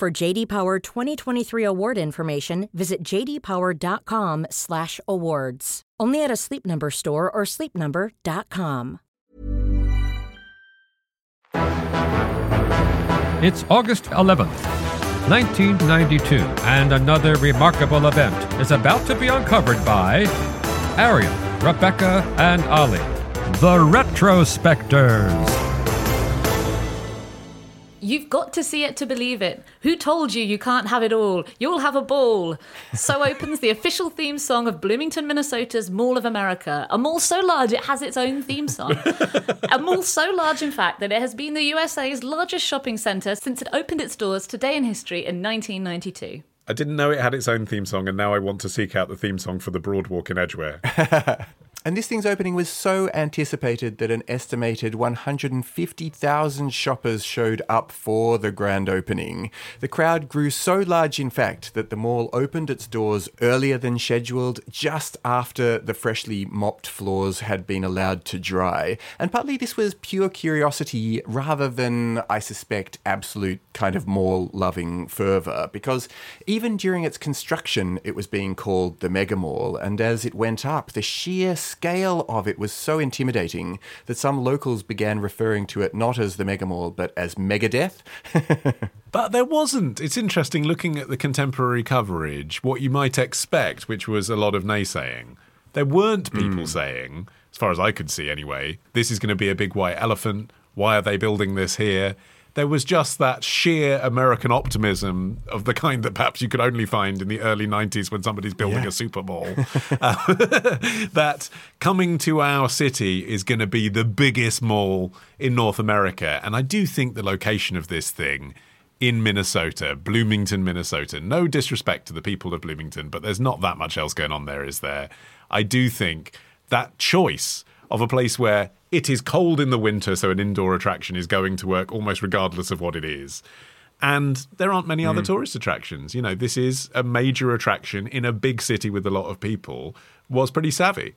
For JD Power 2023 award information, visit jdpower.com/awards. Only at a Sleep Number store or sleepnumber.com. It's August 11th, 1992, and another remarkable event is about to be uncovered by Arion, Rebecca, and Olly, the Retrospectors. You've got to see it to believe it. Who told you you can't have it all? You'll have a ball. So opens the official theme song of Bloomington, Minnesota's Mall of America. A mall so large it has its own theme song. a mall so large, in fact, that it has been the USA's largest shopping center since it opened its doors today in history in 1992. I didn't know it had its own theme song, and now I want to seek out the theme song for the Broadwalk in Edgware. And this thing's opening was so anticipated that an estimated 150,000 shoppers showed up for the grand opening. The crowd grew so large, in fact, that the mall opened its doors earlier than scheduled, just after the freshly mopped floors had been allowed to dry. And partly this was pure curiosity rather than, I suspect, absolute kind of mall loving fervour, because even during its construction, it was being called the Mega Mall, and as it went up, the sheer scale of it was so intimidating that some locals began referring to it not as the Mega Mall, but as Megadeath. But there wasn't. It's interesting looking at the contemporary coverage, what you might expect, which was a lot of naysaying. There weren't people hmm. saying, as far as I could see anyway, this is going to be a big white elephant. Why are they building this here? There was just that sheer American optimism of the kind that perhaps you could only find in the early 90s when somebody's building Yeah. a Super Bowl. Uh, that coming to our city is going to be the biggest mall in North America. And I do think the location of this thing in Minnesota, Bloomington, Minnesota. No disrespect to the people of Bloomington, but there's not that much else going on there, is there? I do think that choice of a place where it is cold in the winter, so an indoor attraction is going to work almost regardless of what it is. And there aren't many other hmm. tourist attractions. You know, this is a major attraction in a big city with a lot of people, was pretty savvy.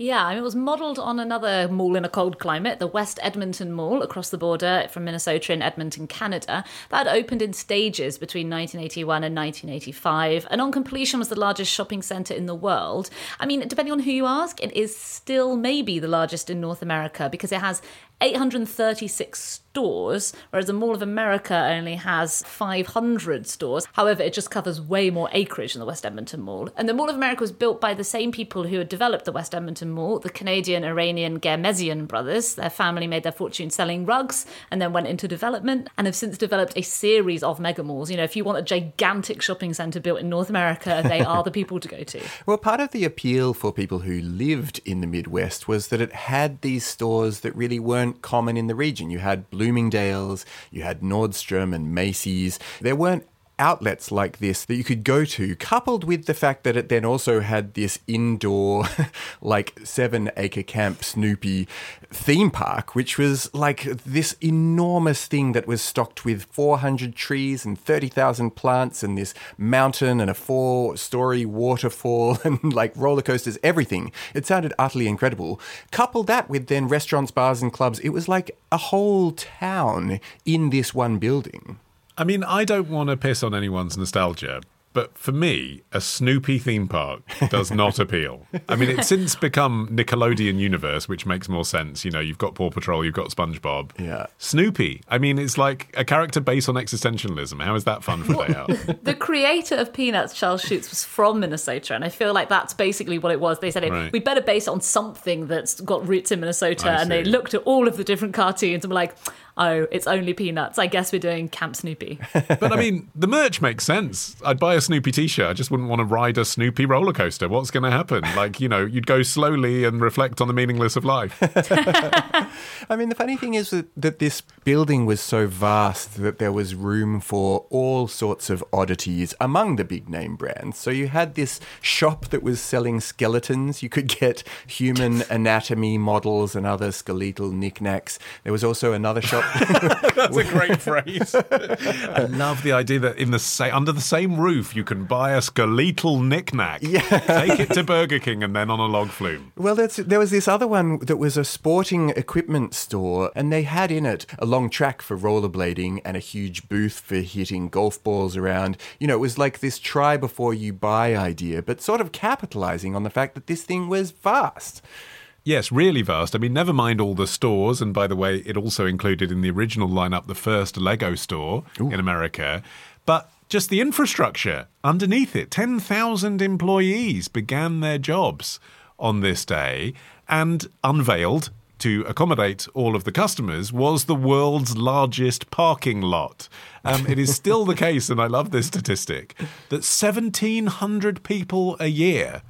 Yeah, I mean, it was modelled on another mall in a cold climate, the West Edmonton Mall across the border from Minnesota in Edmonton, Canada. That opened in stages between 1981 and 1985, and on completion was the largest shopping centre in the world. I mean, depending on who you ask, it is still maybe the largest in North America because it has 836 stores, whereas the Mall of America only has 500 stores. However, it just covers way more acreage than the West Edmonton Mall. And the Mall of America was built by the same people who had developed the West Edmonton Mall, the Canadian Iranian Ghermezian brothers. Their family made their fortune selling rugs and then went into development and have since developed a series of mega malls. You know, if you want a gigantic shopping centre built in North America, they are the people to go to. Well, part of the appeal for people who lived in the Midwest was that it had these stores that really weren't common in the region. You had Bloomingdale's, you had Nordstrom and Macy's. There weren't outlets like this that you could go to, coupled with the fact that it then also had this indoor, like seven acre camp Snoopy theme park, which was like this enormous thing that was stocked with 400 trees and 30,000 plants and this mountain and a four story waterfall and like roller coasters, everything. It sounded utterly incredible. Couple that with then restaurants, bars, and clubs, it was like a whole town in this one building. I mean, I don't want to piss on anyone's nostalgia, but for me, a Snoopy theme park does not appeal. I mean, it's since become Nickelodeon Universe, which makes more sense. You know, you've got Paw Patrol, you've got SpongeBob. Yeah. Snoopy. I mean, it's like a character based on existentialism. How is that fun for a day out? the creator of Peanuts, Charles Schulz, was from Minnesota, and I feel like that's basically what it was. They said, Right. we better base it on something that's got roots in Minnesota, and they looked at all of the different cartoons and were like, oh, it's only peanuts. I guess we're doing Camp Snoopy. But I mean, the merch makes sense. I'd buy a Snoopy t-shirt. I just wouldn't want to ride a Snoopy roller coaster. What's going to happen? Like, you know, you'd go slowly and reflect on the meaningless of life. I mean, the funny thing is that, that this building was so vast that there was room for all sorts of oddities among the big name brands. So you had this shop that was selling skeletons. You could get human anatomy models and other skeletal knickknacks. There was also another shop. That's a great phrase. I love the idea that in the sa- under the same roof you can buy a skeletal knickknack. Yeah. Take it to Burger King and then on a log flume. Well, that's, there was this other one that was a sporting equipment store, and they had in it a long track for rollerblading and a huge booth for hitting golf balls around. You know, it was like this try before you buy idea, but sort of capitalizing on the fact that this thing was vast. Yes, really vast. I mean, never mind all the stores. And by the way, it also included in the original lineup the first Lego store in America. But just the infrastructure underneath it 10,000 employees began their jobs on this day and unveiled to accommodate all of the customers was the world's largest parking lot. Um, it is still the case, and I love this statistic, that 1,700 people a year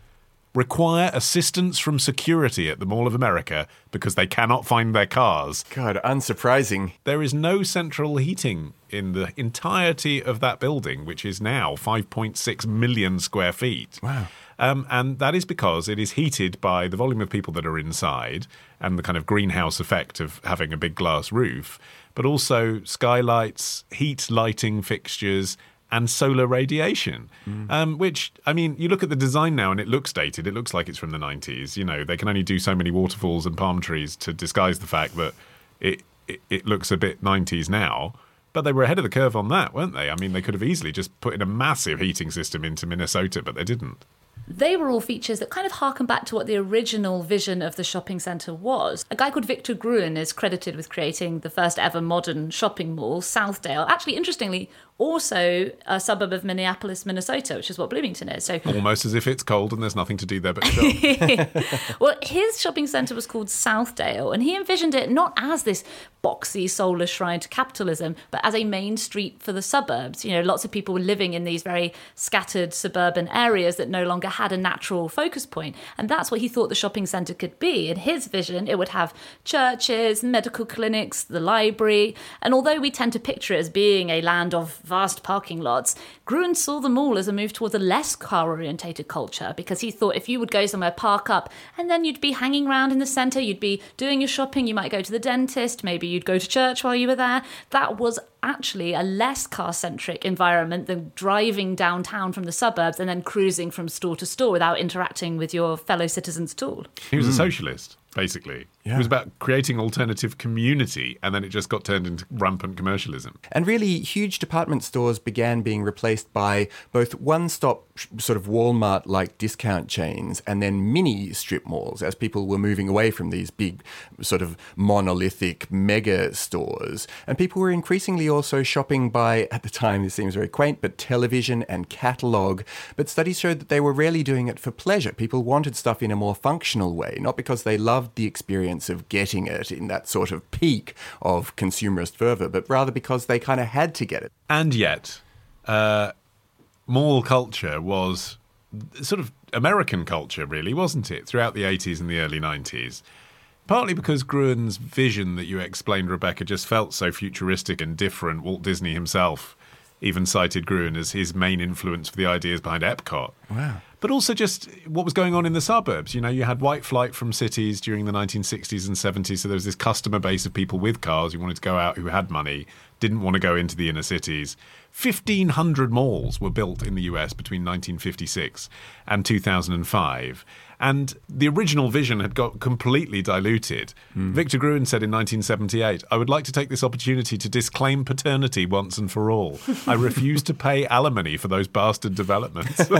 require assistance from security at the Mall of America because they cannot find their cars. God, unsurprising. There is no central heating in the entirety of that building, which is now 5.6 million square feet. Wow. Um, and that is because it is heated by the volume of people that are inside and the kind of greenhouse effect of having a big glass roof, but also skylights, heat lighting fixtures, and solar radiation. Um, which, I mean, you look at the design now and it looks dated. It looks like it's from the 90s. You know, they can only do so many waterfalls and palm trees to disguise the fact that it, it, it looks a bit 90s now. But they were ahead of the curve on that, weren't they? I mean, they could have easily just put in a massive heating system into Minnesota, but they didn't. They were all features that kind of harken back to what the original vision of the shopping centre was. A guy called Victor Gruen is credited with creating the first ever modern shopping mall, Southdale. Actually, interestingly, also a suburb of Minneapolis, Minnesota, which is what Bloomington is. So Almost as if it's cold and there's nothing to do there but shop. well, his shopping centre was called Southdale, and he envisioned it not as this boxy, soulless shrine to capitalism, but as a main street for the suburbs. You know, lots of people were living in these very scattered suburban areas that no longer had a natural focus point. And that's what he thought the shopping centre could be. In his vision, it would have churches, medical clinics, the library. And although we tend to picture it as being a land of vast parking lots, Gruen saw them all as a move towards a less car orientated culture because he thought if you would go somewhere, park up, and then you'd be hanging around in the centre, you'd be doing your shopping, you might go to the dentist, maybe you'd go to church while you were there. That was actually a less car centric environment than driving downtown from the suburbs and then cruising from store to store without interacting with your fellow citizens at all. He was a hmm. socialist, basically. It was about creating alternative community, and then it just got turned into rampant commercialism. And really, huge department stores began being replaced by both one stop sort of Walmart like discount chains and then mini strip malls as people were moving away from these big, sort of monolithic mega stores. And people were increasingly also shopping by, at the time, this seems very quaint, but television and catalogue. But studies showed that they were rarely doing it for pleasure. People wanted stuff in a more functional way, not because they loved the experience of getting it in that sort of peak of consumerist fervor, but rather because they kind of had to get it. And yet, uh, mall culture was sort of American culture, really, wasn't it, throughout the 80s and the early 90s? Partly because Gruen's vision that you explained, Rebecca, just felt so futuristic and different. Walt Disney himself even cited Gruen as his main influence for the ideas behind Epcot. Wow. But also just what was going on in the suburbs. You know, you had white flight from cities during the 1960s and 70s. So there was this customer base of people with cars who wanted to go out who had money, didn't want to go into the inner cities. 1,500 malls were built in the US between 1956 and 2005. And the original vision had got completely diluted. Hmm. Victor Gruen said in 1978, I would like to take this opportunity to disclaim paternity once and for all. I refuse to pay alimony for those bastard developments.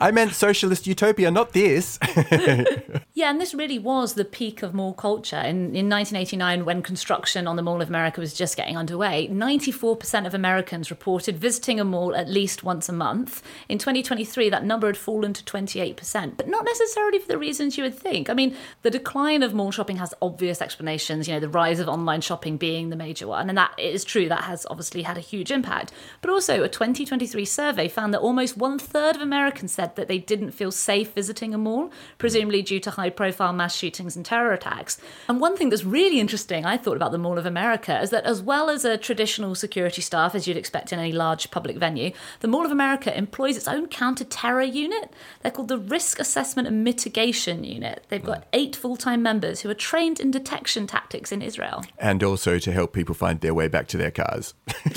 I meant socialist utopia, not this. Yeah, and this really was the peak of mall culture. In, in 1989, when construction on the Mall of America was just getting underway, 94% of Americans reported visiting a mall at least once a month. In 2023, that number had fallen to 28%, but not necessarily for the reasons you would think. I mean, the decline of mall shopping has obvious explanations, you know, the rise of online shopping being the major one, and that is true. That has obviously had a huge impact. But also, a 2023 survey found that almost one third of Americans said that they didn't feel safe visiting a mall, presumably due to high high profile mass shootings and terror attacks. And one thing that's really interesting, I thought about the Mall of America, is that as well as a traditional security staff, as you'd expect in any large public venue, the Mall of America employs its own counter terror unit. They're called the Risk Assessment and Mitigation Unit. They've got hmm. eight full time members who are trained in detection tactics in Israel. And also to help people find their way back to their cars.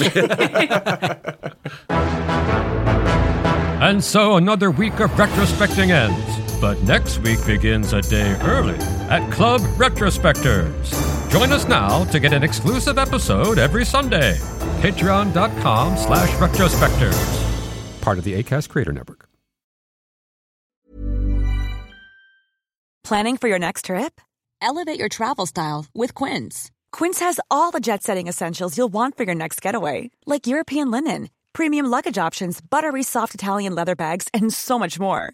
and so another week of retrospecting ends. But next week begins a day early at Club Retrospectors. Join us now to get an exclusive episode every Sunday. Patreon.com slash retrospectors. Part of the ACAST Creator Network. Planning for your next trip? Elevate your travel style with Quince. Quince has all the jet setting essentials you'll want for your next getaway, like European linen, premium luggage options, buttery soft Italian leather bags, and so much more